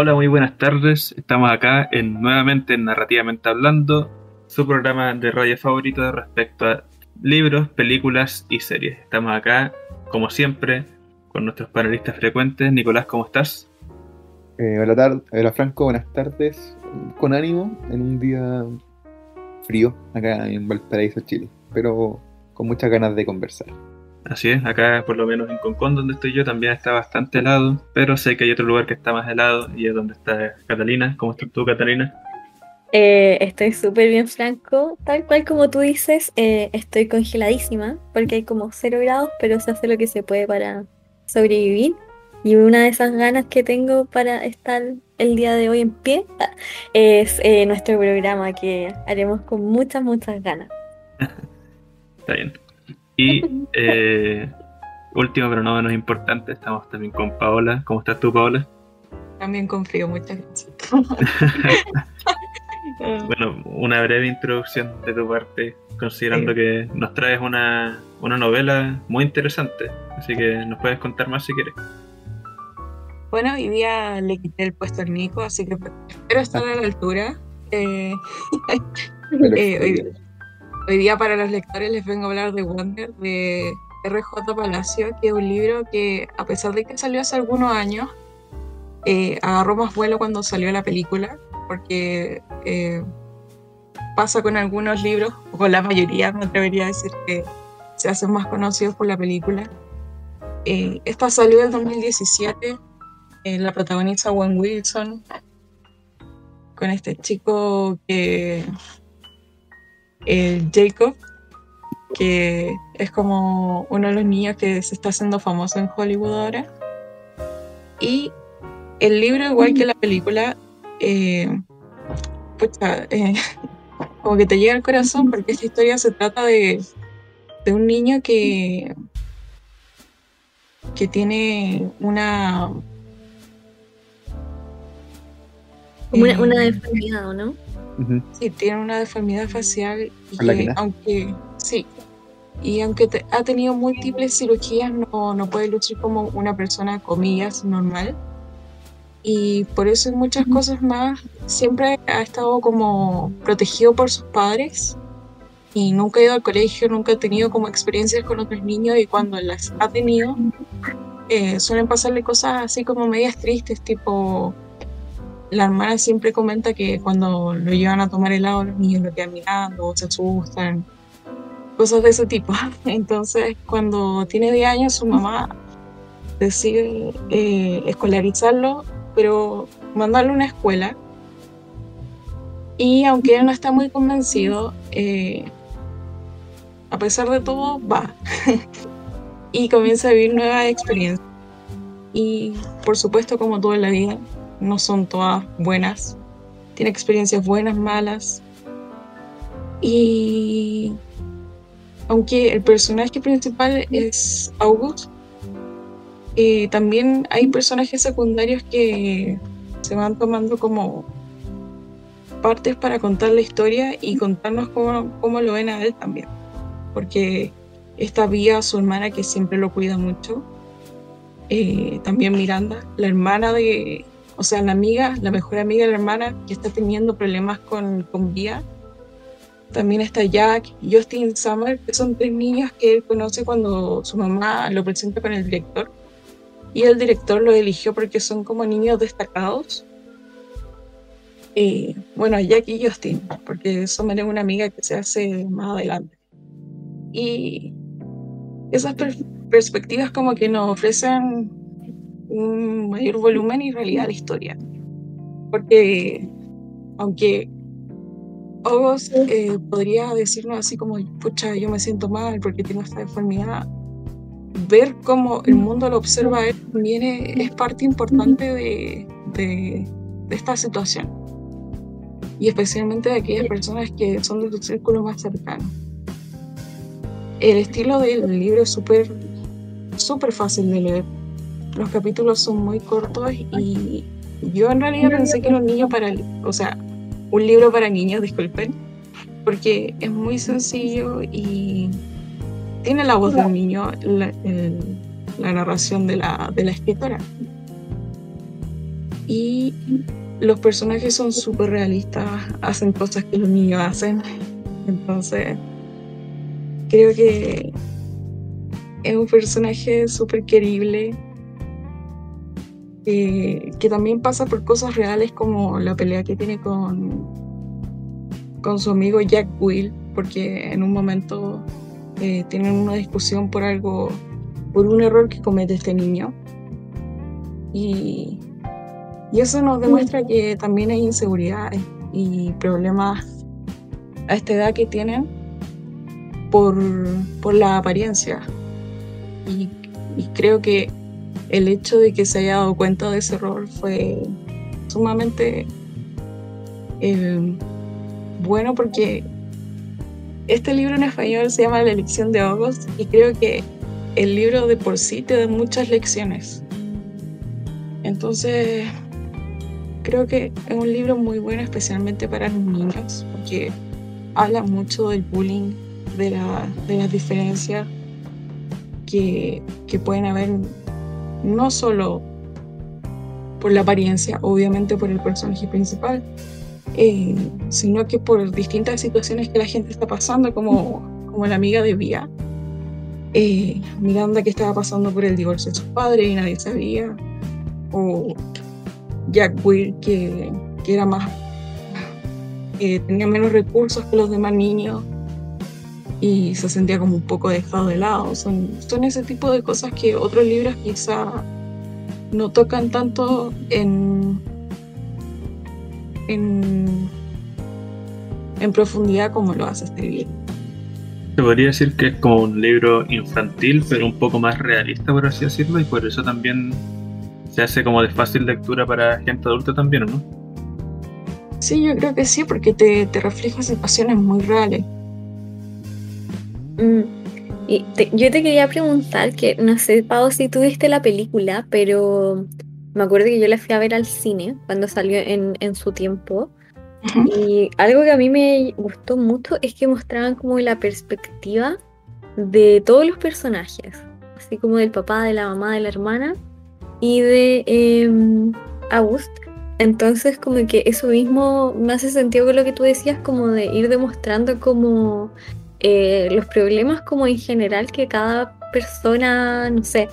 Hola, muy buenas tardes. Estamos acá en nuevamente en Narrativamente Hablando, su programa de radio favorito respecto a libros, películas y series. Estamos acá, como siempre, con nuestros panelistas frecuentes. Nicolás, ¿cómo estás? Eh, hola, tar hola Franco, buenas tardes. Con ánimo en un día frío acá en Valparaíso, Chile, pero con muchas ganas de conversar. Así es, acá por lo menos en Concón, donde estoy yo, también está bastante helado, pero sé que hay otro lugar que está más helado y es donde está Catalina. ¿Cómo estás tú, Catalina? Eh, estoy súper bien, Franco. Tal cual como tú dices, eh, estoy congeladísima porque hay como cero grados, pero se hace lo que se puede para sobrevivir. Y una de esas ganas que tengo para estar el día de hoy en pie es eh, nuestro programa que haremos con muchas, muchas ganas. Está bien. Y eh, último, pero no menos importante, estamos también con Paola. ¿Cómo estás tú, Paola? También con frío, muchas gracias. bueno, una breve introducción de tu parte, considerando que nos traes una, una novela muy interesante, así que nos puedes contar más si quieres. Bueno, hoy día le quité el puesto al Nico, así que espero estar a la altura. Eh, eh, hoy, día para los lectores les vengo a hablar de Wonder de RJ Palacio, que es un libro que a pesar de que salió hace algunos años, eh, agarró más vuelo cuando salió la película, porque pasa con algunos libros, o con la mayoría, me atrevería a decir que se hacen más conocidos por la película. esta salió en 2017 eh, la protagoniza Gwen Wilson con este chico que el Jacob que es como uno de los niños que se está haciendo famoso en Hollywood ahora y el libro igual que la película eh, eh, como que te llega al corazón porque esta historia se trata de, de un niño que que tiene una una, una deformidad, ¿no? Sí, tiene una deformidad facial y que, aunque sí, y aunque ha tenido múltiples cirugías, no, no puede luchar como una persona, comillas, normal. Y por eso en muchas cosas más siempre ha estado como protegido por sus padres y nunca ha ido al colegio, nunca ha tenido como experiencias con otros niños y cuando las ha tenido eh, suelen pasarle cosas así como medias tristes, tipo la hermana siempre comenta que cuando lo llevan a tomar helado los niños lo quedan mirando, se asustan, cosas de ese tipo. Entonces, cuando tiene 10 años, su mamá decide eh, escolarizarlo, pero mandarlo a una escuela. Y aunque él no está muy convencido, eh, a pesar de todo, va. y comienza a vivir nuevas experiencias. Y por supuesto, como todo en la vida, no son todas buenas. Tiene experiencias buenas, malas. Y aunque el personaje principal es August, eh, también hay personajes secundarios que se van tomando como partes para contar la historia y contarnos cómo, cómo lo ven a él también. Porque esta vía su hermana que siempre lo cuida mucho. Eh, también Miranda, la hermana de, o sea, la amiga, la mejor amiga de la hermana que está teniendo problemas con, con Vía. También está Jack Justin Summer, que son tres niños que él conoce cuando su mamá lo presenta con el director. Y el director lo eligió porque son como niños destacados. Y bueno, Jack y Justin, porque es una amiga que se hace más adelante. Y esas perspectivas como que nos ofrecen un mayor volumen y realidad la historia. Porque aunque Ogos eh, podría decirnos así como, pucha, yo me siento mal porque tengo esta deformidad, ver cómo el mundo lo observa él también es, parte importante de, de, esta situación. Y especialmente de aquellas personas que son de su círculo más cercano. El estilo del libro es súper súper fácil de leer los capítulos son muy cortos y yo en realidad pensé que era un niño para, o sea, un libro para niños, disculpen, porque es muy sencillo y tiene la voz de un niño, la, narración de la, de la escritora. Y los personajes son súper realistas, hacen cosas que los niños hacen. Entonces, creo que es un personaje súper querible. Eh, que también pasa por cosas reales como la pelea que tiene con, con su amigo Jack Will, porque en un momento eh, tienen una discusión por algo, por un error que comete este niño. Y, y eso nos demuestra que también hay inseguridades y problemas a esta edad que tienen por, por la apariencia. Y, y creo que el hecho de que se haya dado cuenta de ese error fue sumamente eh, bueno porque este libro en español se llama La elección de ojos y creo que el libro de por sí te da muchas lecciones. Entonces, creo que es un libro muy bueno especialmente para los niños porque habla mucho del bullying, de, la, de las diferencias que, que pueden haber no solo por la apariencia, obviamente por el personaje principal, eh, sino que por distintas situaciones que la gente está pasando, como, como la amiga de Vía, eh, Miranda que estaba pasando por el divorcio de sus padres y nadie sabía, o Jack Will que, que era más, eh, tenía menos recursos que los demás niños y se sentía como un poco dejado de lado. Son, son ese tipo de cosas que otros libros quizá no tocan tanto en, en, en profundidad como lo hace este libro. Se podría decir que es como un libro infantil, pero un poco más realista, por así decirlo, y por eso también se hace como de fácil lectura para gente adulta también, ¿o no? Sí, yo creo que sí, porque te, te refleja situaciones muy reales. Mm, Y te- yo te quería preguntar que, no sé, Pau, si tú viste la película, pero me acuerdo que yo la fui a ver al cine cuando salió en, en su tiempo. Y algo que a mí me gustó mucho es que mostraban como la perspectiva de todos los personajes, así como del papá, de la mamá, de la hermana y de em, August. Entonces como que eso mismo me hace sentido con lo que tú decías, como de ir demostrando como eh, los problemas como en general que cada persona, no sé,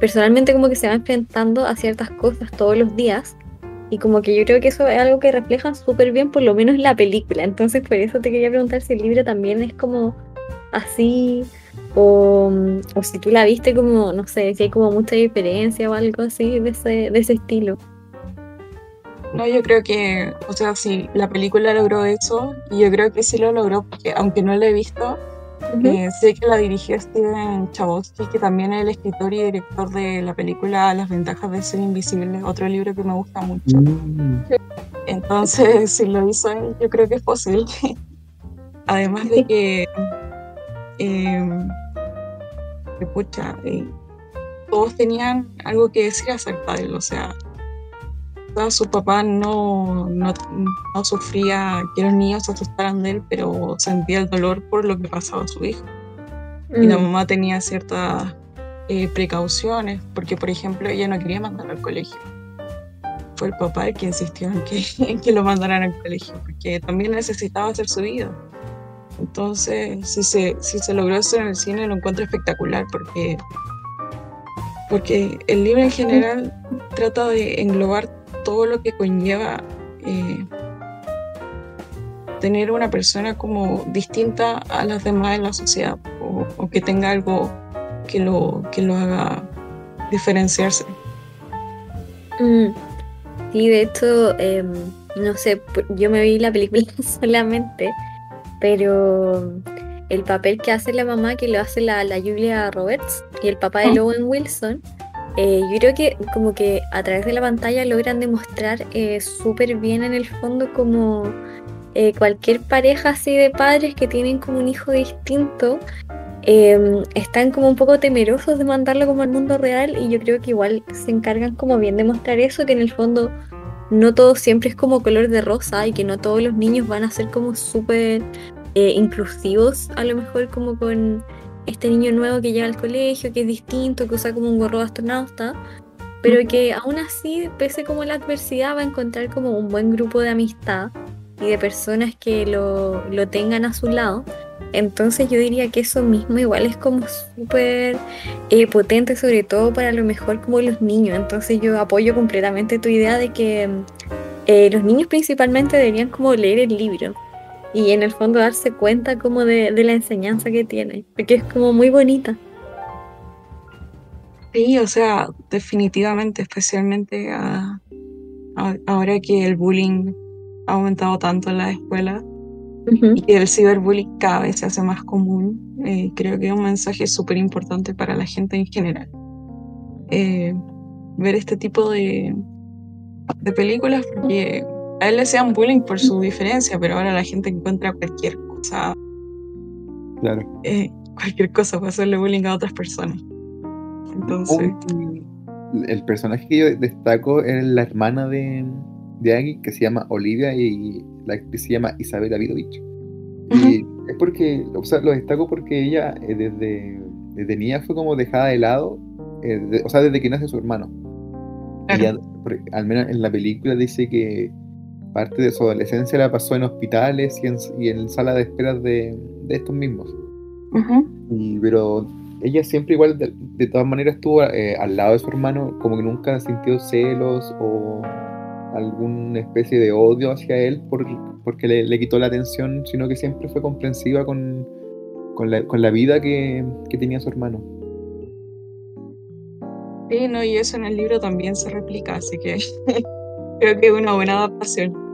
personalmente como que se va enfrentando a ciertas cosas todos los días. Y como que yo creo que eso es algo que reflejan súper bien, por lo menos en la película. Entonces, por eso te quería preguntar si el libro también es como así, o, o si tú la viste como, no sé, si hay como mucha diferencia o algo así de ese, de ese estilo. No, yo creo que, o sea, sí, la película logró eso y yo creo que sí lo logró porque aunque no la he visto, eh, sé que la dirigió Steven Chbosky, que también es el escritor y director de la película Las ventajas de ser invisible, otro libro que me gusta mucho. Mm. Entonces, si lo hizo él, yo creo que es posible. Además de que, eh, que, pucha, eh, todos tenían algo que decir acerca de él, o sea, quizás su papá no, no, no sufría que los niños se asustaran de él, pero sentía el dolor por lo que pasaba a su hijo. Y la Mm, mamá tenía ciertas eh, precauciones, porque por ejemplo ella no quería mandarlo al colegio. Fue el papá el que insistió en que, en que lo mandaran al colegio, porque también necesitaba hacer su vida. Entonces, si se, si se logró eso en el cine, lo encuentro espectacular, porque, porque el libro en general trata de englobar todo lo que conlleva eh, tener una persona como distinta a las demás en la sociedad o, o que tenga algo que lo, que lo haga diferenciarse. mm. Sí, de hecho, em, no sé, yo me vi la película solamente, pero el papel que hace la mamá, que lo hace la, la Julia Roberts, y el papá de Mm. Owen Wilson, eh, yo creo que como que a través de la pantalla logran demostrar eh, súper bien en el fondo como eh, cualquier pareja así de padres que tienen como un hijo distinto, em, están como un poco temerosos de mandarlo como al mundo real y yo creo que igual se encargan como bien de mostrar eso, que en el fondo no todo siempre es como color de rosa y que no todos los niños van a ser como súper eh, inclusivos, a lo mejor como con este niño nuevo que llega al colegio, que es distinto, que usa como un gorro de astronauta, pero que aún así, pese como la adversidad, va a encontrar como un buen grupo de amistad y de personas que lo, lo tengan a su lado. Entonces yo diría que eso mismo igual es como súper eh, potente, sobre todo para lo mejor como los niños. Entonces yo apoyo completamente tu idea de que eh, los niños principalmente deberían como leer el libro y en el fondo darse cuenta como de, de la enseñanza que tiene, porque es como muy bonita. Sí, o sea, definitivamente, especialmente a- a- ahora que el bullying ha aumentado tanto en la escuela Ujú. y que el ciberbullying cada vez se hace más común, eh, creo que es un mensaje súper importante para la gente en general. Eh, ver este tipo de, de películas, porque a él le hacían bullying por su diferencia, pero ahora la gente encuentra cualquier cosa, Claro. eh, cualquier cosa para hacerle bullying a otras personas. Entonces, Un- el personaje que yo destaco es la hermana de, de Aggie, que se llama Olivia, y la actriz se llama Isabel Davidovich. Y es porque, o sea, lo destaco porque ella eh, desde, desde niña fue como dejada de lado, eh, de- o sea, desde que nace su hermano. Claro. Ella, al menos en la película dice que parte de su adolescencia la pasó en hospitales y en, y en sala de espera de, de estos mismos. Y, pero ella siempre igual, de, de todas maneras, estuvo eh, al lado de su hermano, como que nunca sintió celos o alguna especie de odio hacia él por, porque le, le quitó la atención, sino que siempre fue comprensiva con, con, la, con la vida que, que tenía su hermano. Sí, no, y eso en el libro también se replica, así que creo que es una buena adaptación.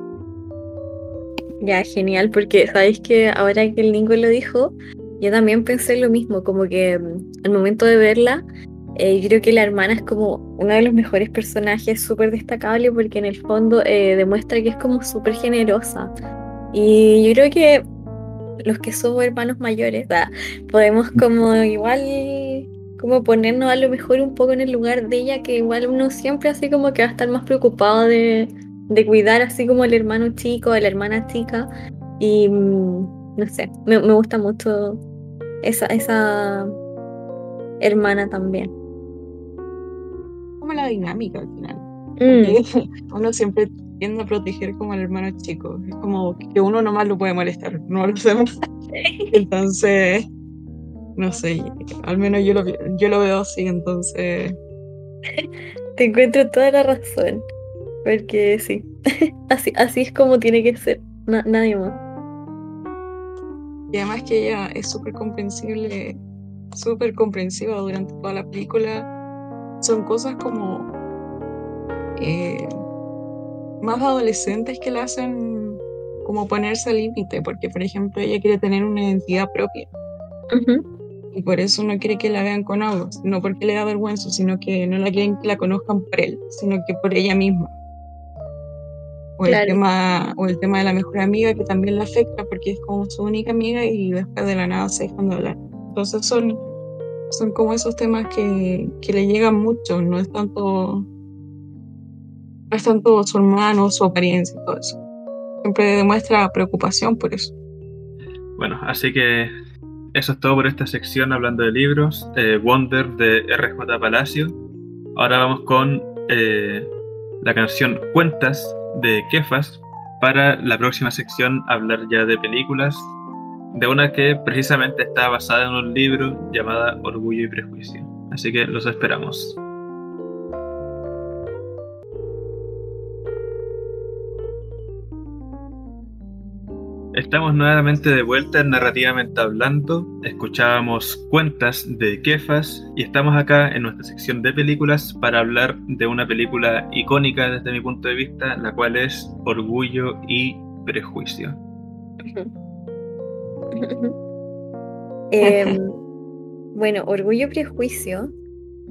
Ya, genial, porque sabéis que ahora que el Nico lo dijo, yo también pensé lo mismo, como que mm, al momento de verla, eh, yo creo que la hermana es como uno de los mejores personajes, súper destacable, porque en el fondo eh, demuestra que es como súper generosa. Y yo creo que los que somos hermanos mayores, podemos como igual, como ponernos a lo mejor un poco en el lugar de ella, que igual uno siempre así como que va a estar más preocupado de de cuidar así como al hermano chico, la hermana chica. Y mm, no sé, me, me gusta mucho esa, esa hermana también. Como la dinámica al final. Mm, Uno siempre tiende a proteger como al hermano chico. Es como que uno nomás lo puede molestar, no los demás. Entonces, no sé, al menos yo lo, yo lo veo así, entonces, te encuentro toda la razón. Porque sí, así, así es como tiene que ser. Na- nadie más. y además que ella es súper comprensible, súper comprensiva durante toda la película. Son cosas como eh, más adolescentes que la hacen como ponerse al límite, porque por ejemplo ella quiere tener una identidad propia. Y por eso no quiere que la vean con ojos, no porque le da vergüenza, sino que no la quieren que la conozcan por él, sino que por ella misma. O, Claro. el tema, o el tema de la mejor amiga que también la afecta porque es como su única amiga y después de la nada se dejan de hablar. Entonces son, son como esos temas que, que le llegan mucho, no es tanto, no es tanto su hermano, su apariencia y todo eso. Siempre demuestra preocupación por eso. Bueno, así que eso es todo por esta sección hablando de libros. eh, Wonder de RJ Palacio. Ahora vamos con eh, la canción Cuentas de Kefas. Para la próxima sección hablar ya de películas. De una que precisamente está basada en un libro llamada Orgullo y Prejuicio. Así que los esperamos. Estamos nuevamente de vuelta en Narrativamente Hablando. Escuchábamos cuentas de Kefas y estamos acá en nuestra sección de películas para hablar de una película icónica desde mi punto de vista, la cual es Orgullo y Prejuicio. Em, bueno, Orgullo y Prejuicio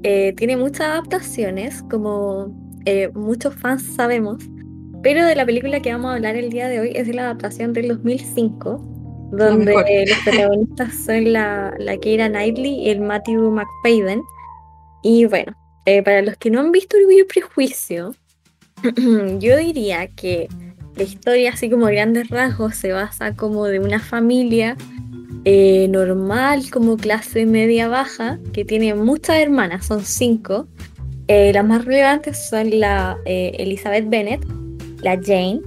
eh, tiene muchas adaptaciones, como eh, muchos fans sabemos, pero de la película que vamos a hablar el día de hoy es de la adaptación del 2005, donde los protagonistas son la, la Keira Knightley y el Matthew McFadden. Y bueno, eh, para los que no han visto Orgullo y Prejuicio, yo diría que la historia, así como a grandes rasgos, se basa como de una familia eh, normal, como clase media baja, que tiene muchas hermanas, son cinco, Eh, las más relevantes son la Elizabeth Bennet, la Jane,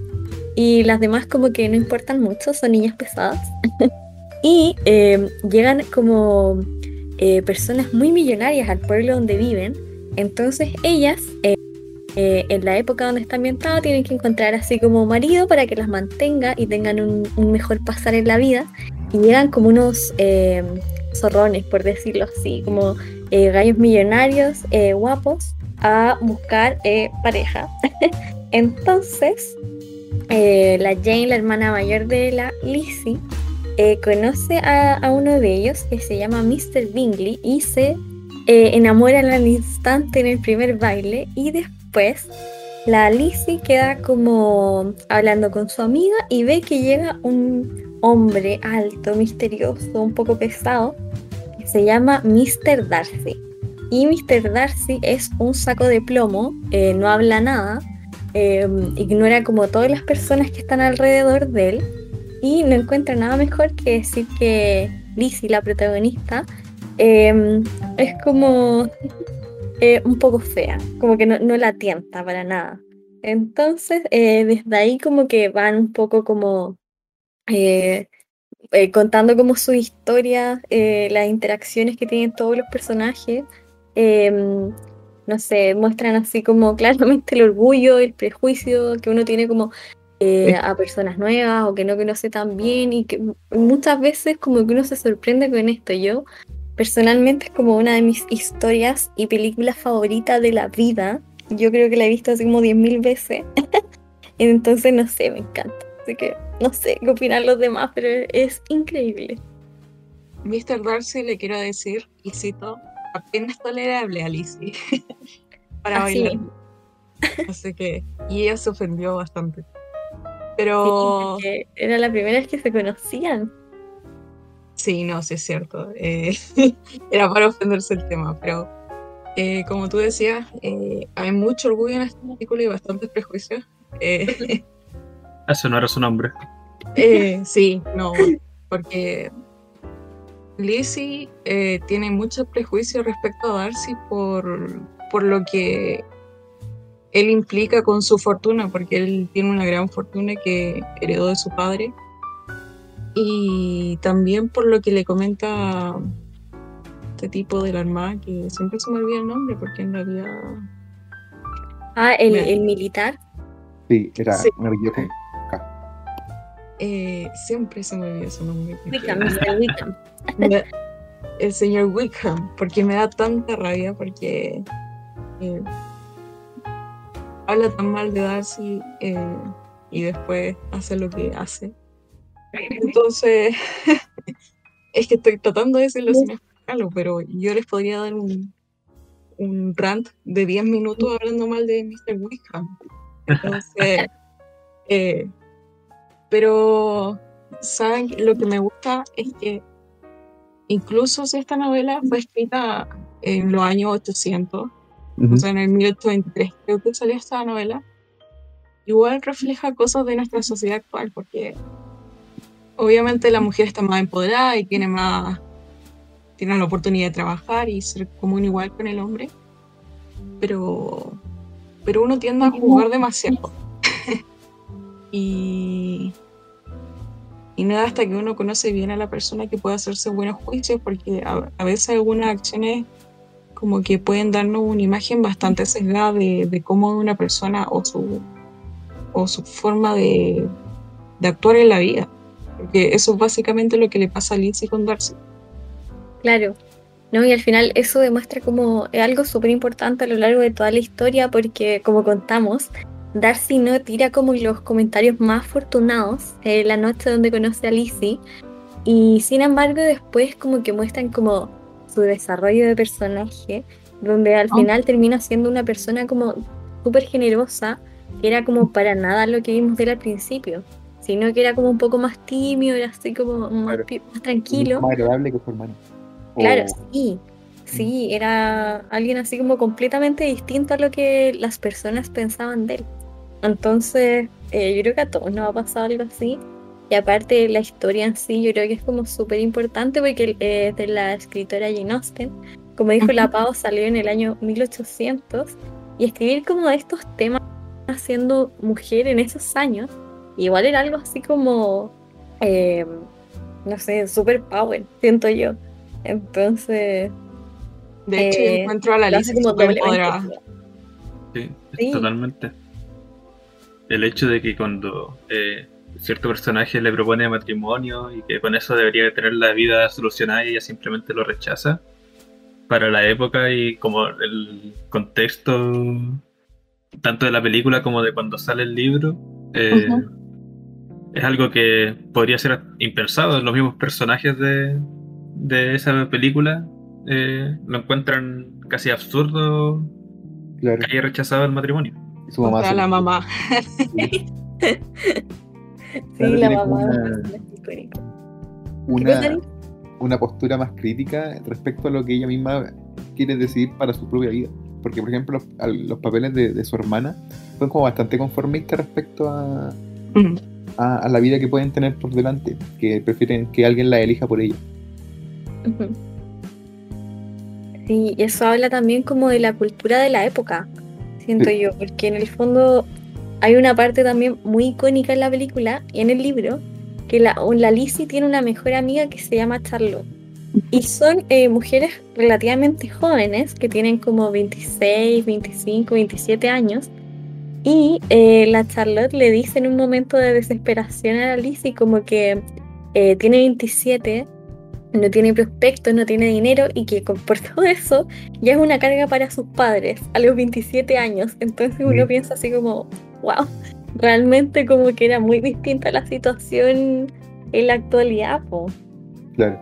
y las demás como que no importan mucho, son niñas pesadas. y eh, llegan como eh, personas muy millonarias al pueblo donde viven, entonces ellas, eh, eh, en la época donde está ambientada, tienen que encontrar así como marido para que las mantenga y tengan un, mejor pasar en la vida, y llegan como unos eh, zorrones, por decirlo así, como gallos millonarios, guapos, a buscar pareja. Entonces, eh, la Jane, la hermana mayor de la Lizzie, eh, conoce a, uno de ellos que se llama Mr. Bingley y se eh, enamoran al instante en el primer baile y después la Lizzie queda como hablando con su amiga y ve que llega un hombre alto, misterioso, un poco pesado, que se llama Mr. Darcy. Y Mr. Darcy es un saco de plomo, eh, no habla nada, eh, ignora como todas las personas que están alrededor de él y no encuentra nada mejor que decir que Lizzie, la protagonista, eh, es como eh, un poco fea, como que no, no la tienta para nada. Entonces, eh, desde ahí como que van un poco como eh, contando como su historia, las interacciones que tienen todos los personajes. No sé, muestran así como claramente el orgullo, el prejuicio que uno tiene como eh, a personas nuevas o que no conoce tan bien y que muchas veces como que uno se sorprende con esto. Yo personalmente es como una de mis historias y películas favoritas de la vida. Yo creo que la he visto así como 10.000 veces. Entonces, no sé, me encanta. Así que no sé qué opinan los demás, pero es increíble. Mr. Darcy le quiero decir, y cito, apenas tolerable a Lizzie para Así bailar. Así que, y ella se ofendió bastante. Pero era la primera vez que se conocían. sí, no, sí es cierto. eh, era para ofenderse el tema, pero eh, como tú decías, eh, hay mucho orgullo en esta película y bastantes prejuicios. Eh, Ese no era su nombre. Eh, sí, no, porque Lizzie eh, tiene mucho prejuicio respecto a Darcy por, por lo que él implica con su fortuna, porque él tiene una gran fortuna que heredó de su padre. Y también por lo que le comenta este tipo de la Armada, que siempre se me olvida el nombre, porque en realidad... Ah, el, el militar. Sí, era Sí. Eh, siempre se me olvida su nombre. Wickham, Mr. Wickham. Me- el señor Wickham, porque me da tanta rabia, porque eh, habla tan mal de Darcy eh, y después hace lo que hace. Entonces, es que estoy tratando de decirlo sin explicarlo, pero yo les podría dar un, un rant de 10 minutos hablando mal de Mr. Wickham. Entonces, eh, pero, ¿saben? Lo que me gusta es que incluso si esta novela fue escrita en los años 800, Ujú. o sea, en el 1823, creo que salió esta novela, igual refleja cosas de nuestra sociedad actual, porque obviamente la mujer está más empoderada y tiene más, tiene la oportunidad de trabajar y ser común igual con el hombre, pero, pero uno tiende a jugar demasiado. y, y nada hasta que uno conoce bien a la persona que puede hacerse buenos juicios, porque a, a veces algunas acciones como que pueden darnos una imagen bastante sesgada de, de cómo una persona o su, o su forma de, de actuar en la vida. Porque eso es básicamente lo que le pasa a Lindsay con Darcy. Claro. ¿no? Y al final eso demuestra como algo súper importante a lo largo de toda la historia porque, como contamos, Darcy no tira como los comentarios más afortunados en la noche donde conoce a Lizzie y sin embargo después como que muestran como su desarrollo de personaje donde al Oh. final termina siendo una persona como súper generosa que era como para nada lo que vimos de él al principio sino que era como un poco más tímido era así como más, Claro. pi- más tranquilo Más agradable que su hermano. Claro, sí. Sí, era alguien así como completamente distinto a lo que las personas pensaban de él. Entonces, eh, yo creo que a todos nos ha pasado algo así. Y aparte, la historia en sí, yo creo que es como súper importante porque eh, es de la escritora Jane Austen. como dijo la. Pau, salió en el año 1800 y escribir como de estos temas siendo mujer en esos años, igual era algo así como, eh, no sé, super power, siento yo. Entonces, De hecho, Eh, yo encuentro a la hace como. Sí, Sí. totalmente. El hecho de que cuando eh, cierto personaje le propone matrimonio y que con eso debería tener la vida solucionada y ella simplemente lo rechaza, para la época y como el contexto tanto de la película como de cuando sale el libro, eh, es algo que podría ser impensado. Los mismos personajes de, de esa película eh, lo encuentran casi absurdo Claro. que haya rechazado el matrimonio. Su O mamá la mamá. sí, la mamá una- personaje icónico. ¿Qué una, una postura más crítica respecto a lo que ella misma quiere decidir para su propia vida. Porque, por ejemplo, los, al- los papeles de, de su hermana son como bastante conformistas respecto a, Mm. a, a la vida que pueden tener por delante, que prefieren que alguien la elija por ella. Ujú. Sí, y eso habla también como de la cultura de la época, siento yo, porque en el fondo hay una parte también muy icónica en la película y en el libro, que la, la Lizzie tiene una mejor amiga que se llama Charlotte. Y son eh, mujeres relativamente jóvenes, que tienen como 26, 25, 27 años. Y eh, la Charlotte le dice en un momento de desesperación a la Lizzie como que eh, tiene 27, no tiene prospectos, no tiene dinero y que por todo eso ya es una carga para sus padres a los 27 años. Entonces uno Mm. piensa así como, wow, realmente como que era muy distinta la situación en la actualidad. po. Claro.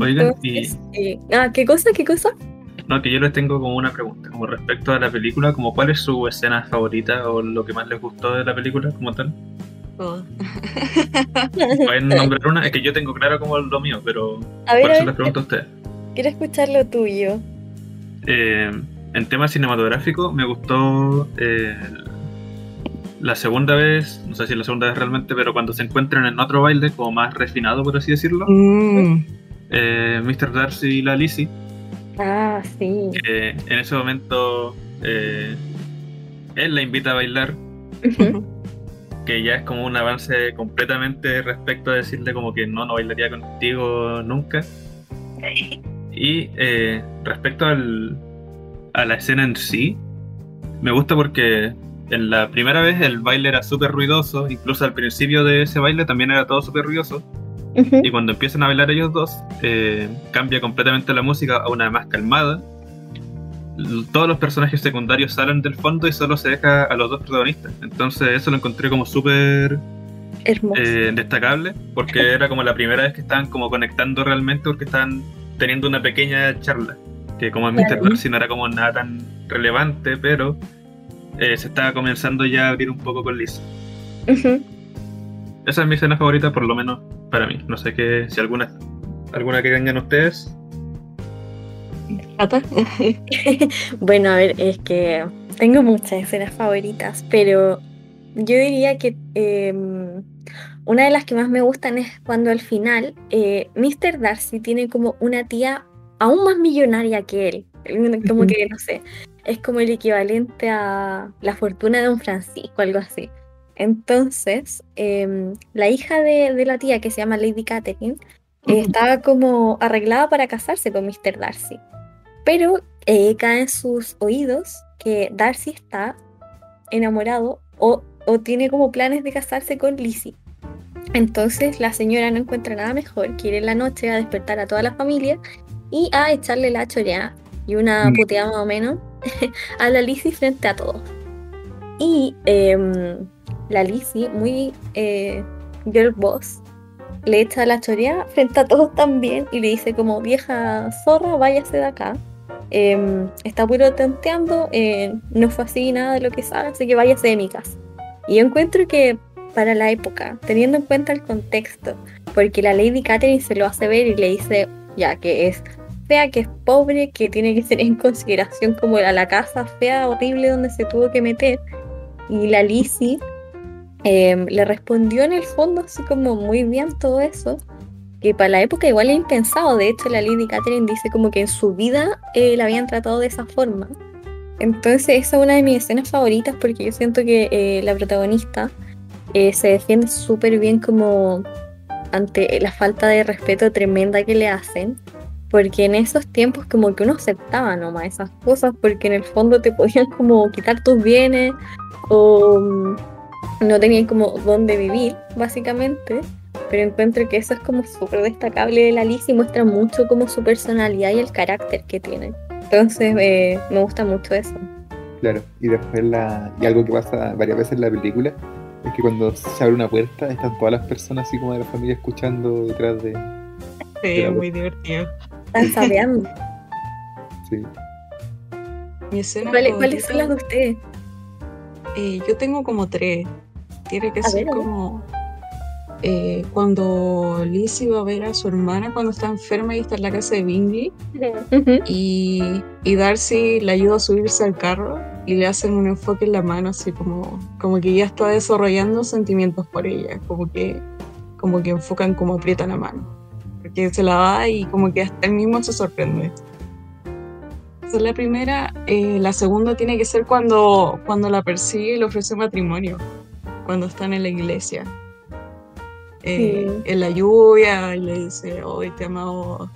Oigan, Entonces, eh, ah, ¿qué cosa? ¿Qué cosa? No, que yo les tengo como una pregunta, como respecto a la película, como cuál es su escena favorita o lo que más les gustó de la película como tal. Pueden nombrar una, es que yo tengo claro como lo mío, pero A ver, por eso les pregunto a ustedes. quiero escuchar lo tuyo. Eh, en tema cinematográfico me gustó eh, la segunda vez, no sé si la segunda vez realmente, pero cuando se encuentran en otro baile, como más refinado por así decirlo, Mm. eh, Mr. Darcy y la Lizzie, Ah, sí. que en ese momento eh, él la invita a bailar. Que ya es como un avance completamente respecto a decirle como que no, no bailaría contigo nunca. Y eh, respecto al, a la escena en sí, me gusta porque en la primera vez el baile era súper ruidoso, incluso al principio de ese baile también era todo súper ruidoso, y cuando empiezan a bailar ellos dos, eh, cambia completamente la música a una más calmada. Todos los personajes secundarios salen del fondo y solo se deja a los dos protagonistas. Entonces eso lo encontré como súper eh, destacable, porque era como la primera vez que estaban como conectando realmente, porque estaban teniendo una pequeña charla, que como en Mr. Darcy no era como nada tan relevante, pero eh, se estaba comenzando ya a abrir un poco con Liz. Ujú. Esa es mi escena favorita, por lo menos para mí. No sé qué, si alguna, alguna que tengan ustedes. ¿Cata? Bueno, a ver, es que tengo muchas escenas favoritas, pero yo diría que em, una de las que más me gustan es cuando al final eh, Mr. Darcy tiene como una tía aún más millonaria que él. Como que, no sé, es como el equivalente a la fortuna de Don Francisco, algo así. Entonces, em, la hija de, de la tía, que se llama Lady Catherine, estaba como arreglada para casarse con Mr. Darcy. Pero eh, cae en sus oídos que Darcy está enamorado o, o tiene como planes de casarse con Lizzie. Entonces la señora no encuentra nada mejor que ir en la noche a despertar a toda la familia y a echarle la choreada y una Mm. puteada más o menos a la Lizzie frente a todos. Y em, la Lizzie, muy eh, girl boss, le echa la choreada frente a todos también y le dice como vieja zorra, váyase de acá. Em, está puro tonteando, eh, no fue así nada de lo que sabe, así que váyase de mi casa. Y yo encuentro que para la época, teniendo en cuenta el contexto, porque la Lady Catherine se lo hace ver y le dice ya que es fea, que es pobre, que tiene que tener en consideración como a la casa fea, horrible donde se tuvo que meter. Y la Lizzie em, le respondió en el fondo así como muy bien todo eso. Que para la época igual es impensado. De hecho, la Lady Catherine dice como que en su vida eh, la habían tratado de esa forma. Entonces, esa es una de mis escenas favoritas porque yo siento que eh, la protagonista eh, se defiende súper bien como ante la falta de respeto tremenda que le hacen. Porque en esos tiempos como que uno aceptaba nomás esas cosas porque en el fondo te podían como quitar tus bienes o mm, no tenían como dónde vivir, básicamente. Pero encuentro que eso es como súper destacable de la Liz y muestra mucho como su personalidad y el carácter que tiene. Entonces eh, me gusta mucho eso. Claro, y después la. Y algo que pasa varias veces en la película es que cuando se abre una puerta están todas las personas así como de la familia escuchando detrás de. Sí, es muy divertido. Están sabeando. Sí. Mi escena ¿Cuáles, cuáles favorita, son las de ustedes? eh, yo tengo como tres. Tiene que A ser ver. como eh, cuando Liz iba a ver a su hermana cuando está enferma y está en la casa de Bingley y, y Darcy le ayuda a subirse al carro y le hacen un enfoque en la mano así como, como que ya está desarrollando sentimientos por ella, como que, como que enfocan como aprieta la mano, porque se la da y como que hasta él mismo se sorprende. Esa es la primera. Eh, la segunda tiene que ser cuando, cuando la persigue y le ofrece matrimonio, cuando están en la iglesia. Eh, Sí. En la lluvia y le dice, hoy te amado.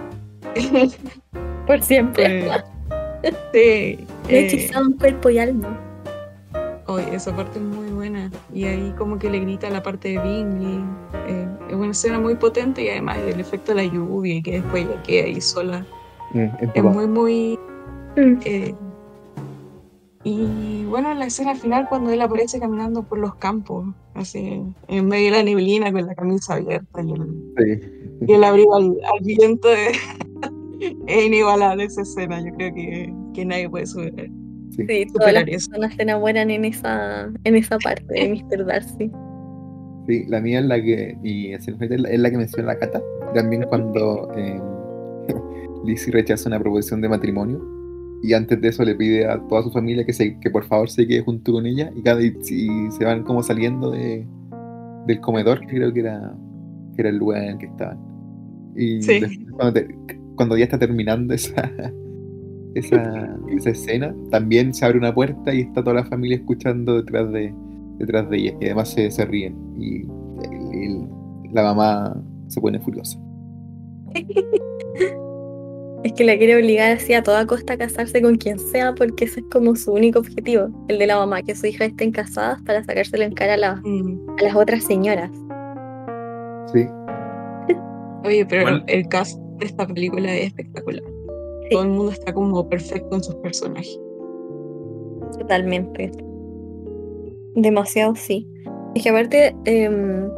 Por siempre. Pues, sí. Me he eh, hechizado en cuerpo y alma. Oye, esa parte es muy buena. Y ahí como que le grita la parte de Bingley. Eh, es una escena muy potente y además el efecto de la lluvia y que después ella queda ahí sola. Mm, Es muy, muy... Mm. Y bueno, la escena final cuando él aparece caminando por los campos, así en medio de la neblina con la camisa abierta y el, Sí. y el abrigo al, al viento. de- es inigualable esa escena, yo creo que, que nadie puede superar. Sí. Sí, todas las personas se enamoran en esa, en esa parte de Mr. Darcy. Sí, la mía es la que. Y es la que menciona la Cata. También cuando eh, Lizzie rechaza una proposición de matrimonio. Y antes de eso le pide a toda su familia que, se, que por favor se quede junto con ella. Y, cada, y, y se van como saliendo de, del comedor, que creo que era, que era el lugar en el que estaban. Y Sí. después cuando, te- cuando ya está terminando esa, esa, esa escena, también se abre una puerta y está toda la familia escuchando detrás de, detrás de ella. Y además se, se ríen. Y el- el- la mamá se pone furiosa. Es que la quiere obligar así a toda costa a casarse con quien sea porque ese es como su único objetivo, el de la mamá, que sus hijas estén casadas para sacárselo en cara a, la- Mm. a las otras señoras. Sí, Oye, pero el cast de esta película es espectacular. Sí. Todo el mundo está como perfecto en sus personajes. Totalmente. Demasiado, sí. Es que aparte, em,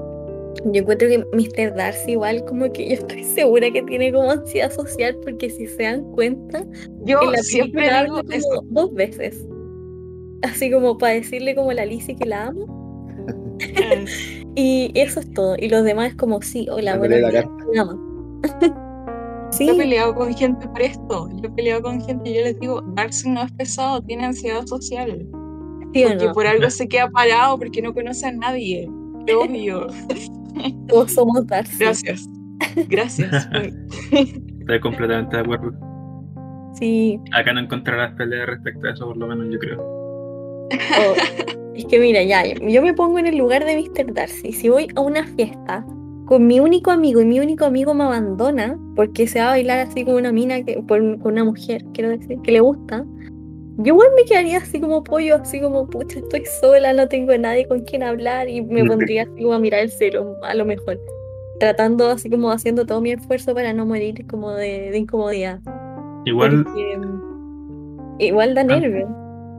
yo encuentro que Mr. Darcy igual como que yo estoy segura que tiene como ansiedad social porque si se dan cuenta, Yo en la siempre digo eso. dos veces. Así como para decirle como a la Lizzie que la amo. Y eso es todo. Y los demás es como, sí, hola, la días, te amo. Sí, Yo he peleado con gente por esto. Yo he peleado con gente y yo les digo, Darcy no es pesado, tiene ansiedad social. sí Porque no. por algo se queda parado porque no conoce a nadie. Qué obvio. Todos somos Darcy. Gracias. Gracias. Estoy completamente de acuerdo. Sí. Acá no encontrarás peleas respecto a eso, por lo menos yo creo. O- es que mira, ya, yo me pongo en el lugar de Mr. Darcy. Si voy a una fiesta con mi único amigo y mi único amigo me abandona porque se va a bailar así con una mina, que, por, con una mujer, quiero decir, que le gusta, yo igual me quedaría así como pollo, así como, pucha, estoy sola, no tengo nadie con quien hablar y me pondría así como a mirar el cielo, a lo mejor. Tratando así como haciendo todo mi esfuerzo para no morir como de, de incomodidad. Igual, Porque, mm, igual da Ah. nervio.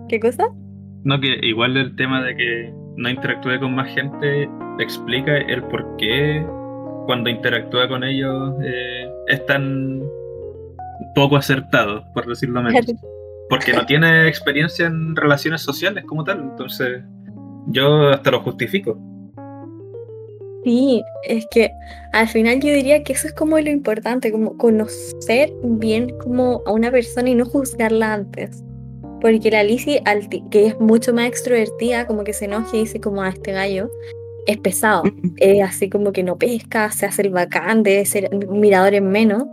¿Qué cosa? no que igual el tema de que no interactúe con más gente explica el por qué cuando interactúa con ellos eh, es tan poco acertado, por decirlo menos. Porque no tiene experiencia en relaciones sociales como tal, entonces yo hasta lo justifico. Sí, es que al final yo diría que eso es como lo importante, como conocer bien como a una persona y no juzgarla antes. Porque la Lizzie, que es mucho más extrovertida, como que se enoja y dice como a este gallo, es pesado. Mm. Es así como que no pesca, se hace el bacán, debe ser un mirador en menos.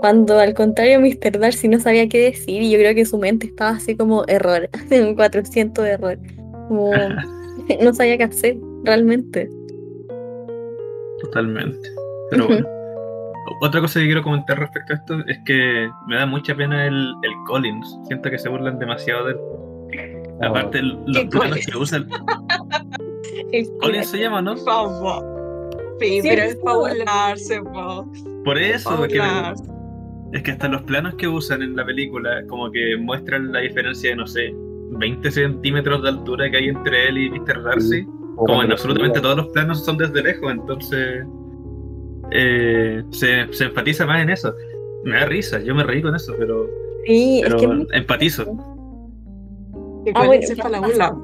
Cuando al contrario Mr. Darcy no sabía qué decir y yo creo que su mente estaba así como error, un 400 de error. Como no sabía qué hacer realmente. Totalmente. Pero bueno. Otra cosa que quiero comentar respecto a esto es que me da mucha pena el, el Collins. Siento que se burlan demasiado de él. Aparte, el- los ¿Qué planos Collins? que usan. El Collins se llama, ¿no? Por favor. Sí, Sí, pero es es para burlarse, po. Por eso. Es que hasta los planos que usan en la película, como que muestran la diferencia de, no sé, 20 centímetros de altura que hay entre él y Mr. Darcy. Como en absolutamente todos los planos son desde lejos, entonces eh, se, se enfatiza más en eso. Me da risa, yo me reí con eso, pero, Sí, es pero que es empatizo. Que Ah, Collins bueno, para la.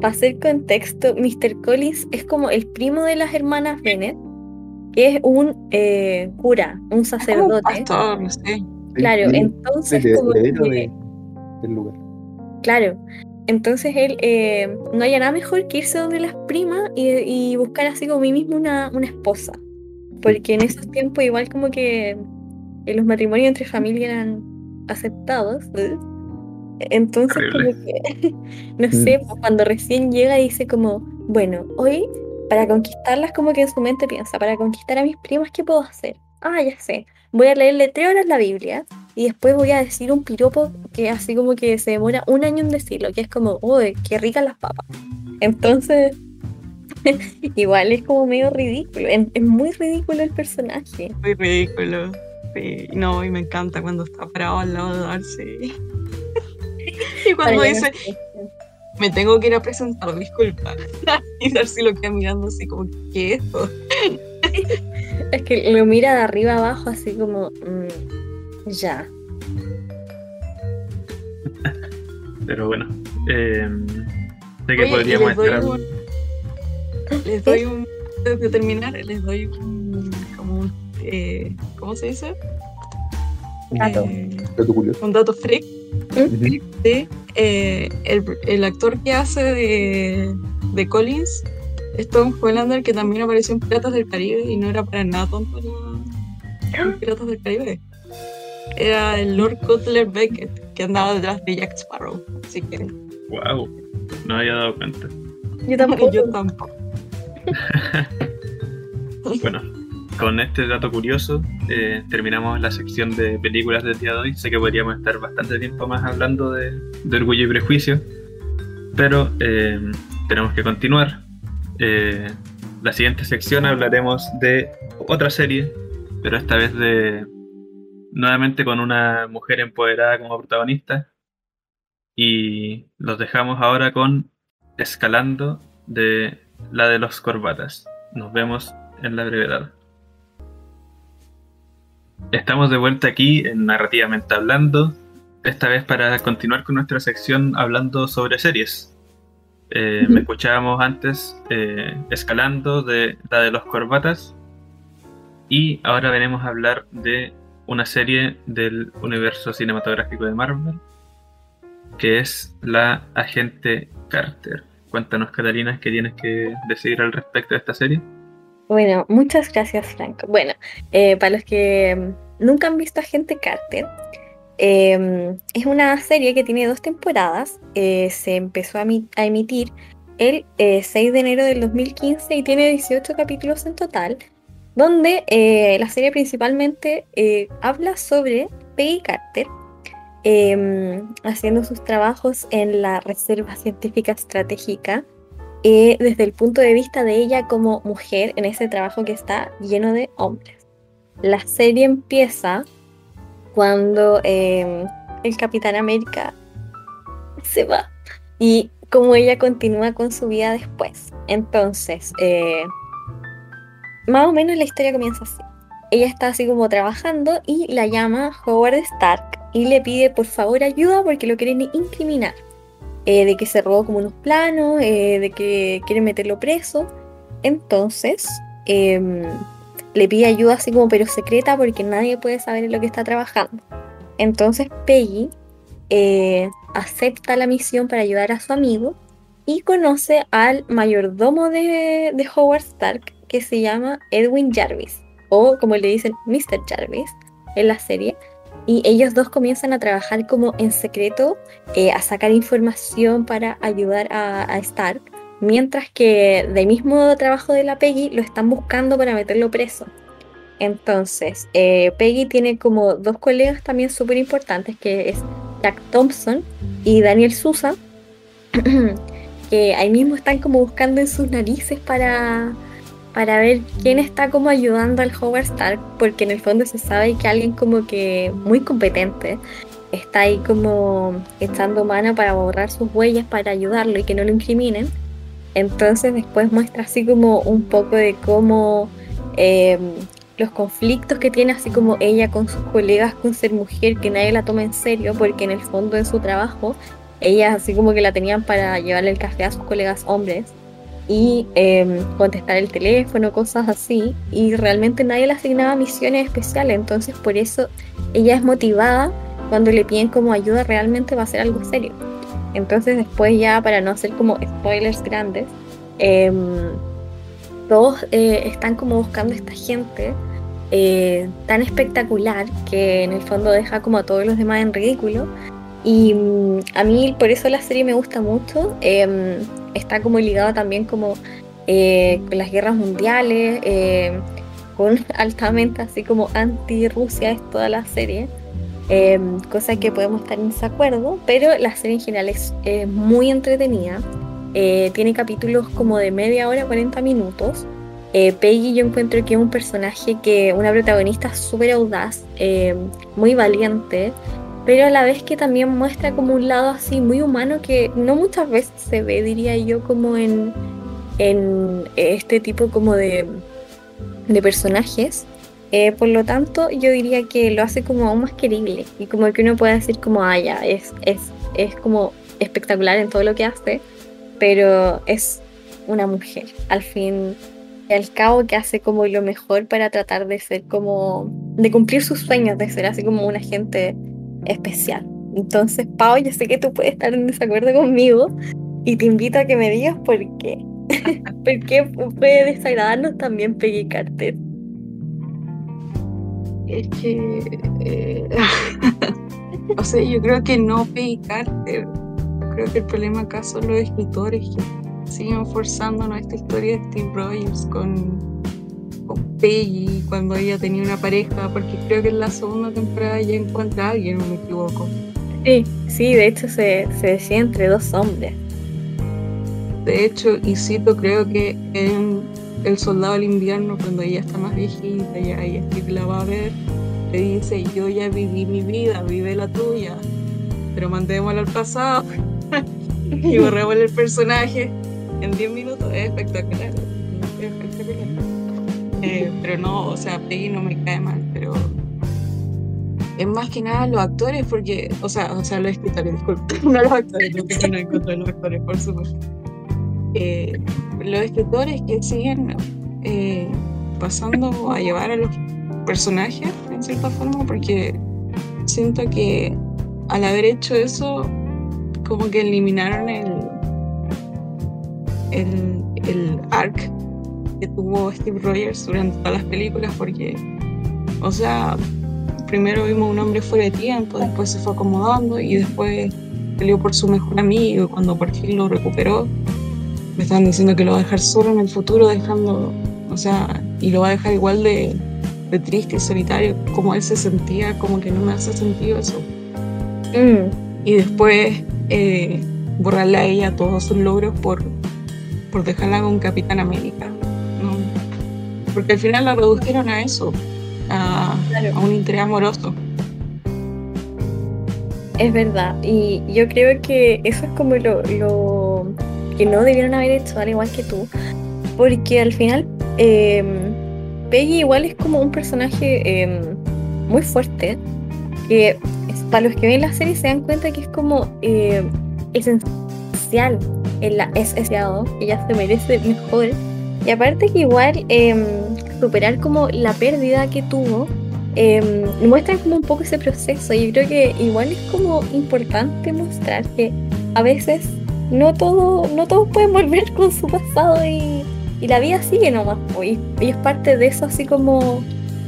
Para hacer contexto, Mr. Collins es como el primo de las hermanas Bennett, es un eh, cura, un Es como un sacerdote. pastor, no sé. Claro, entonces el como que- de- del lugar. Claro. Entonces él eh, no haya nada mejor que irse donde las primas y, y buscar así como mí mismo una, una esposa. Porque en esos tiempos igual como que eh, los matrimonios entre familia eran aceptados. ¿eh? Entonces como que, no sé, pues, cuando recién llega dice como, bueno, hoy para conquistarlas como que en su mente piensa, para conquistar a mis primas, ¿qué puedo hacer? Ah, ya sé, voy a leerle tres horas la Biblia y después voy a decir un piropo que así como que se demora un año en decirlo, que es como, uy, qué ricas las papas. Entonces, igual es como medio ridículo, es, es muy ridículo el personaje. Muy ridículo. Sí, no, y me encanta cuando está parado al lado de Darcy. y cuando dice, me tengo que ir a presentar, disculpa. y Darcy lo queda mirando así como, ¿qué es esto? Es que lo mira de arriba abajo así como, mm, ya. Pero bueno, eh, sé que Oye, podríamos les doy estar. un, les doy un, antes de terminar, les doy un, como un, eh, ¿cómo se dice? Dato. Eh, Dato curioso. un dato freak Ujú. de eh, el, el actor que hace de, de Collins es Tom Hollander que también apareció en Piratas del Caribe y no era para nada tonto en Piratas del Caribe era el Lord Cutler Beckett que andaba detrás de Jack Sparrow si quieren ¡Wow! No había dado cuenta. Yo tampoco. yo tampoco Bueno, con este dato curioso eh, terminamos la sección de películas del día de hoy. Sé que podríamos estar bastante tiempo más hablando de, de orgullo y prejuicio, pero eh, tenemos que continuar. Eh, la siguiente sección hablaremos de otra serie, pero esta vez de nuevamente con una mujer empoderada como protagonista. Y los dejamos ahora con Escalando de la de los corbatas. Nos vemos en la brevedad. Estamos de vuelta aquí en Narrativamente Hablando, esta vez para continuar con nuestra sección hablando sobre series. Eh. Me escuchábamos antes eh, Escalando de la de los corbatas y ahora venimos a hablar de una serie del universo cinematográfico de Marvel que es la Agente Carter. Cuéntanos, Catalina, ¿qué tienes que decir al respecto de esta serie? Bueno, muchas gracias, Franco. Bueno, eh, para los que mm, nunca han visto Agente Carter, eh, es una serie que tiene dos temporadas. eh, se empezó a, a emitir el eh, 6 de enero del 2015 y tiene 18 capítulos en total, donde eh, la serie principalmente eh, habla sobre Peggy Carter. eh, haciendo sus trabajos en la Reserva Científica Estratégica eh, desde el punto de vista de ella como mujer en ese trabajo que está lleno de hombres. La serie empieza cuando eh, el Capitán América se va y como ella continúa con su vida después. Entonces, eh, más o menos la historia comienza así. Ella está así como trabajando y la llama Howard Stark y le pide por favor ayuda porque lo quieren incriminar eh, de que se robó como unos planos, eh, de que quieren meterlo preso. Entonces, em, le pide ayuda así como pero secreta porque nadie puede saber en lo que está trabajando. Entonces Peggy eh, acepta la misión para ayudar a su amigo y conoce al mayordomo de, de Howard Stark que se llama Edwin Jarvis, o como le dicen Mr. Jarvis en la serie. Y ellos dos comienzan a trabajar como en secreto, eh, a sacar información para ayudar a, Stark, mientras que del mismo trabajo de la Peggy lo están buscando para meterlo preso. Entonces, eh, Peggy tiene como dos colegas también súper importantes, que es Jack Thompson y Daniel Sousa, que ahí mismo están como buscando en sus narices para, para ver quién está como ayudando al Howard Stark, porque en el fondo se sabe que alguien como que muy competente está ahí como echando mano para borrar sus huellas para ayudarlo y que no lo incriminen. Entonces después muestra así como un poco de cómo eh, los conflictos que tiene así como ella con sus colegas con ser mujer, que nadie la toma en serio, porque en el fondo de su trabajo, ellas así como que la tenían para llevarle el café a sus colegas hombres y eh, contestar el teléfono, cosas así, y realmente nadie le asignaba misiones especiales, entonces por eso ella es motivada cuando le piden como ayuda realmente va a ser algo serio. Entonces después ya para no hacer como spoilers grandes, eh, todos eh, están como buscando a esta gente eh, tan espectacular que en el fondo deja como a todos los demás en ridículo. Y mm, a mí por eso la serie me gusta mucho. Está como ligado también como eh, con las guerras mundiales, con altamente así como anti-Rusia es toda la serie. Em, cosa que podemos estar en desacuerdo, pero la serie en general es muy entretenida. Eh, tiene capítulos como de media hora, 40 minutos. Eh, Peggy yo encuentro que es un personaje que, una protagonista súper audaz, eh, muy valiente, pero a la vez que también muestra como un lado así muy humano que no muchas veces se ve, diría yo, como en, en este tipo como de, de personajes. por lo tanto, yo diría que lo hace como aún más querible y como que uno puede decir como, ah, ya, es, es, es como espectacular en todo lo que hace pero es una mujer, al fin y al cabo, que hace como lo mejor para tratar de ser como, de cumplir sus sueños, de ser así como una gente especial. Entonces, Pau, yo sé que tú puedes estar en desacuerdo conmigo y te invito a que me digas por qué. ¿Por qué puede desagradarnos también Peggy Carter? Es que, eh, o sea, yo creo que no Peggy Carter, creo que el problema acá son los escritores que siguen forzándonos esta historia de Steve Rogers con, con Peggy cuando ella tenía una pareja, porque creo que en la segunda temporada ya encuentra a alguien, no me equivoco. Sí, sí, de hecho se, se decía entre dos hombres. De hecho, y cito, creo que en El Soldado del Invierno, cuando ella está más viejita, ya ella la va a ver, le dice, yo ya viví mi vida, vive la tuya, pero mandémosla al pasado. y borramos el personaje en 10 minutos. Es espectacular. Es espectacular. Pero no, o sea, Peggy no me cae mal, pero es más que nada los actores, porque, o sea, o sea, los escritores, disculpe, no los actores, no tengo nada en contra de los actores, por supuesto. Eh, los escritores que siguen eh, pasando a llevar a los personajes, en cierta forma, porque siento que al haber hecho eso, como que eliminaron el, el, el arc que tuvo Steve Rogers durante todas las películas porque, o sea, primero vimos un hombre fuera de tiempo, después se fue acomodando y después peleó por su mejor amigo cuando por fin lo recuperó. Me estaban diciendo que lo va a dejar solo en el futuro, dejando, o sea, y lo va a dejar igual de, de triste y solitario como él se sentía, como que no me hace sentido eso. Mm. Y después eh, borrarle a ella todos sus logros por, por dejarla con Capitán América. Porque al final la redujeron a eso, a, un interés amoroso. Es verdad, y yo creo que eso es como lo, lo que no debieron haber hecho, al igual que tú, porque al final eh, Peggy igual es como un personaje em, muy fuerte, que para los que ven la serie se dan cuenta que es como eh, esencial en la es ella se merece mejor. Y aparte que igual em, superar como la pérdida que tuvo, eh, muestran como un poco ese proceso. Y yo creo que igual es como importante mostrar que a veces no todo, no todos pueden volver con su pasado y, y la vida sigue nomás. Y, y es parte de eso así como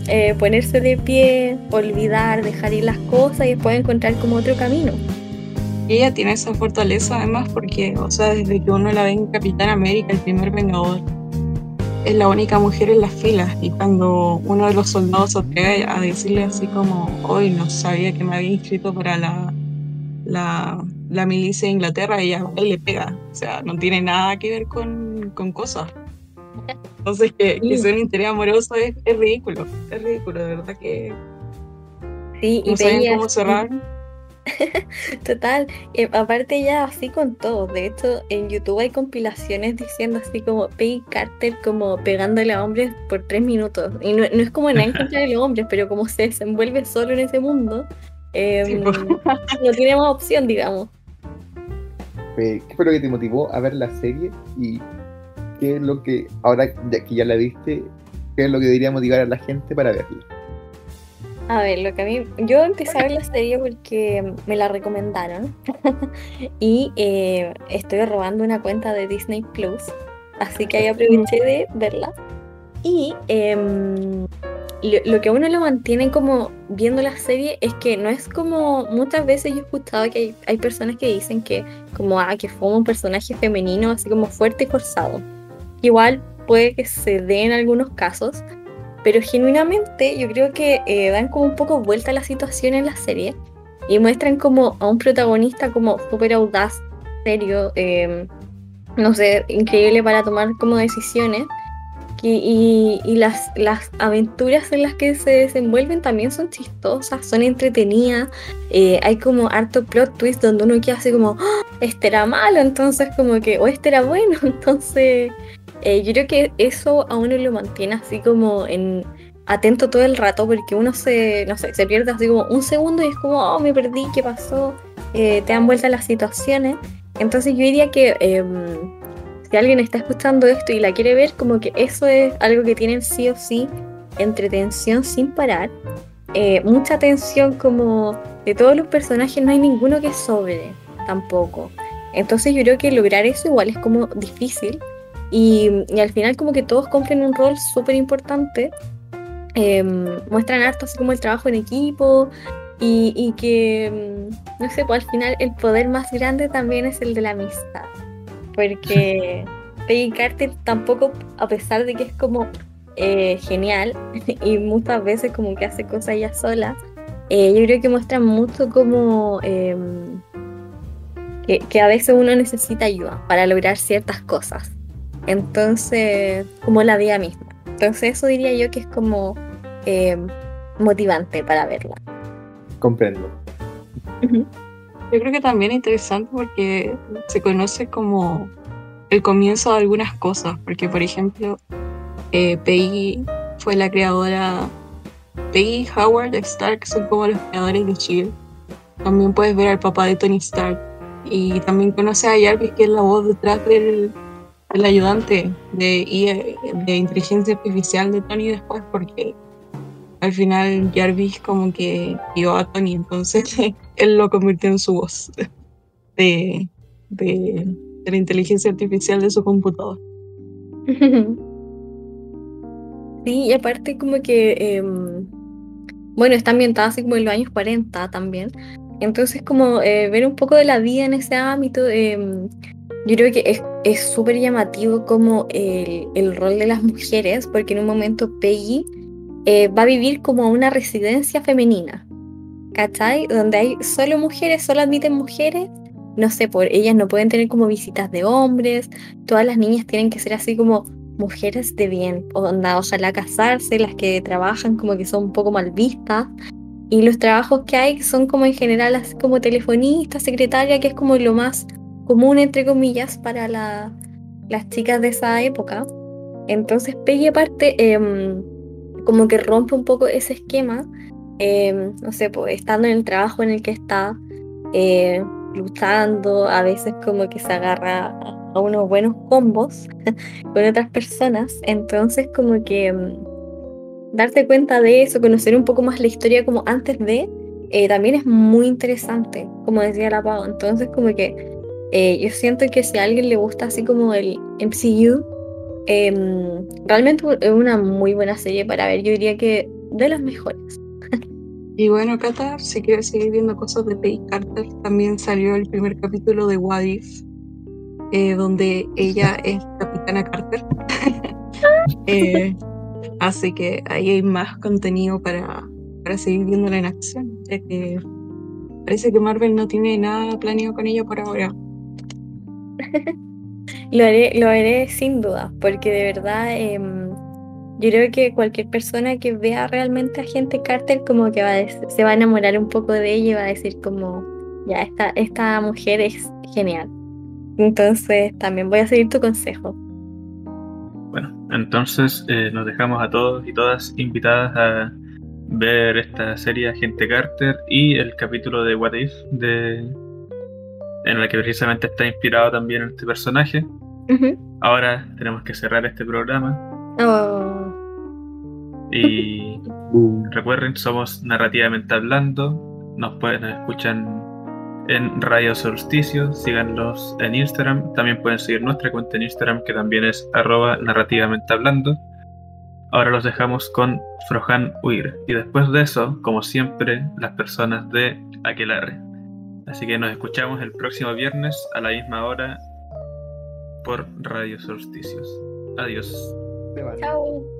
eh, ponerse de pie, olvidar, dejar ir las cosas y después encontrar como otro camino. Y ella tiene esa fortaleza además porque, o sea, desde que uno la ve en Capitán América, el primer Vengador, es la única mujer en las filas. Y cuando uno de los soldados se atreve a decirle así como, hoy no sabía que me había inscrito para la, la, la milicia de Inglaterra, ella va y le pega. O sea, no tiene nada que ver con, con cosas. Entonces, que, que sea un interés amoroso es, es ridículo. Es ridículo, de verdad que Sí, y no saben veía cómo cerrar. Total, eh, aparte ya así con todo. De hecho, en YouTube hay compilaciones diciendo así como Peggy Carter como pegándole a hombres por tres minutos. Y no, no es como nada en contra de los hombres, pero como se desenvuelve solo en ese mundo, eh, Sí, po. no tiene más opción, digamos. ¿Qué fue lo que te motivó a ver la serie? ¿Y qué es lo que, ahora que ya la viste, qué es lo que debería motivar a la gente para verla? A ver, lo que a mí. Yo empecé a ver la serie porque me la recomendaron. y eh, estoy robando una cuenta de Disney Plus. Así que ahí aproveché de verla. Y em, lo, lo que a uno lo mantiene como viendo la serie es que no es como. Muchas veces yo he escuchado que hay, hay personas que dicen que, como, ah, que fue un personaje femenino así como fuerte y forzado. Igual puede que se dé en algunos casos pero genuinamente yo creo que eh, dan como un poco vuelta a la situación en la serie y muestran como a un protagonista como súper audaz, serio, eh, no sé, increíble para tomar como decisiones. que- y, y las, las aventuras en las que se desenvuelven también son chistosas, son entretenidas. eh, hay como harto plot twist donde uno queda así como, "Ah, este era malo, entonces como que, o este era bueno, entonces eh, yo creo que eso a uno lo mantiene así como en atento todo el rato porque uno se, no sé, se pierde así como un segundo y es como, oh, me perdí, ¿qué pasó? Eh, te dan vuelta las situaciones. Entonces yo diría que em, si alguien está escuchando esto y la quiere ver, como que eso es algo que tienen sí o sí, entretención sin parar. Eh, mucha tensión como de todos los personajes, no hay ninguno que sobre tampoco. Entonces yo creo que lograr eso igual es como difícil. Y, y al final como que todos cumplen un rol súper importante. Em, muestran harto así como el trabajo en equipo y, y que, em, no sé, pues al final el poder más grande también es el de la amistad. Porque Peggy Carter tampoco, a pesar de que es como eh, genial y muchas veces como que hace cosas ella sola, eh, yo creo que muestra mucho como em, que, que a veces uno necesita ayuda para lograr ciertas cosas. Entonces, como la vida misma. Entonces eso diría yo que es como eh, motivante para verla. Comprendo. Yo creo que también es interesante porque se conoce como el comienzo de algunas cosas, porque por ejemplo, eh, Peggy fue la creadora, Peggy Howard Stark son como los creadores de Shield. También puedes ver al papá de Tony Stark y también conoces a Jarvis, que es la voz detrás del, del ayudante de, de inteligencia artificial de Tony después, porque al final Jarvis como que vio a Tony, entonces él lo convirtió en su voz de, de, la inteligencia artificial de su computador. Sí, y aparte como que, em, bueno, está ambientada así como en los años 40 también. Entonces como eh, ver un poco de la vida en ese ámbito, em, yo creo que es súper llamativo como el, el rol de las mujeres, porque en un momento Peggy eh, va a vivir como una residencia femenina, ¿cachai? Donde hay solo mujeres, solo admiten mujeres. No sé, por ellas no pueden tener como visitas de hombres, todas las niñas tienen que ser así como mujeres de bien, onda, ojalá casarse, las que trabajan como que son un poco mal vistas. Y los trabajos que hay son como en general así como telefonista, secretaria, que es como lo más común, entre comillas, para la- las chicas de esa época. Entonces Peggy aparte em, como que rompe un poco ese esquema, em, no sé, pues estando en el trabajo en el que está, eh, luchando, a veces como que se agarra a- a unos buenos combos con otras personas, entonces como que em, darte cuenta de eso, conocer un poco más la historia como antes de, eh, también es muy interesante, como decía la Pau, entonces como que Eh, yo siento que si a alguien le gusta así como el MCU, em, realmente es una muy buena serie para ver. Yo diría que de las mejores. Y bueno, Cata, si quieres seguir viendo cosas de Peggy Carter, también salió el primer capítulo de What If, eh, donde ella es Capitana Carter. Eh, así que ahí hay más contenido para, para seguir viéndola en acción, que parece que Marvel no tiene nada planeado con ella por ahora. Lo haré, lo haré sin duda, porque de verdad em, yo creo que cualquier persona que vea realmente a gente Carter como que va a se va a enamorar un poco de ella y va a decir como, ya, esta, esta mujer es genial. Entonces también voy a seguir tu consejo. Bueno, entonces eh, nos dejamos a todos y todas invitadas a ver esta serie Agente Carter y el capítulo de What If de en el que precisamente está inspirado también este personaje. Ahora tenemos que cerrar este programa. Oh, y recuerden, somos narrativamente hablando, nos pueden nos escuchan en Radio Solsticio, síganlos en Instagram, también pueden seguir nuestra cuenta en Instagram que también es arroba narrativamente hablando. Ahora los dejamos con Frojan Huir y después de eso, como siempre, las personas de Aquelarre. Así que nos escuchamos el próximo viernes a la misma hora por Radio Solsticios. Adiós. chao.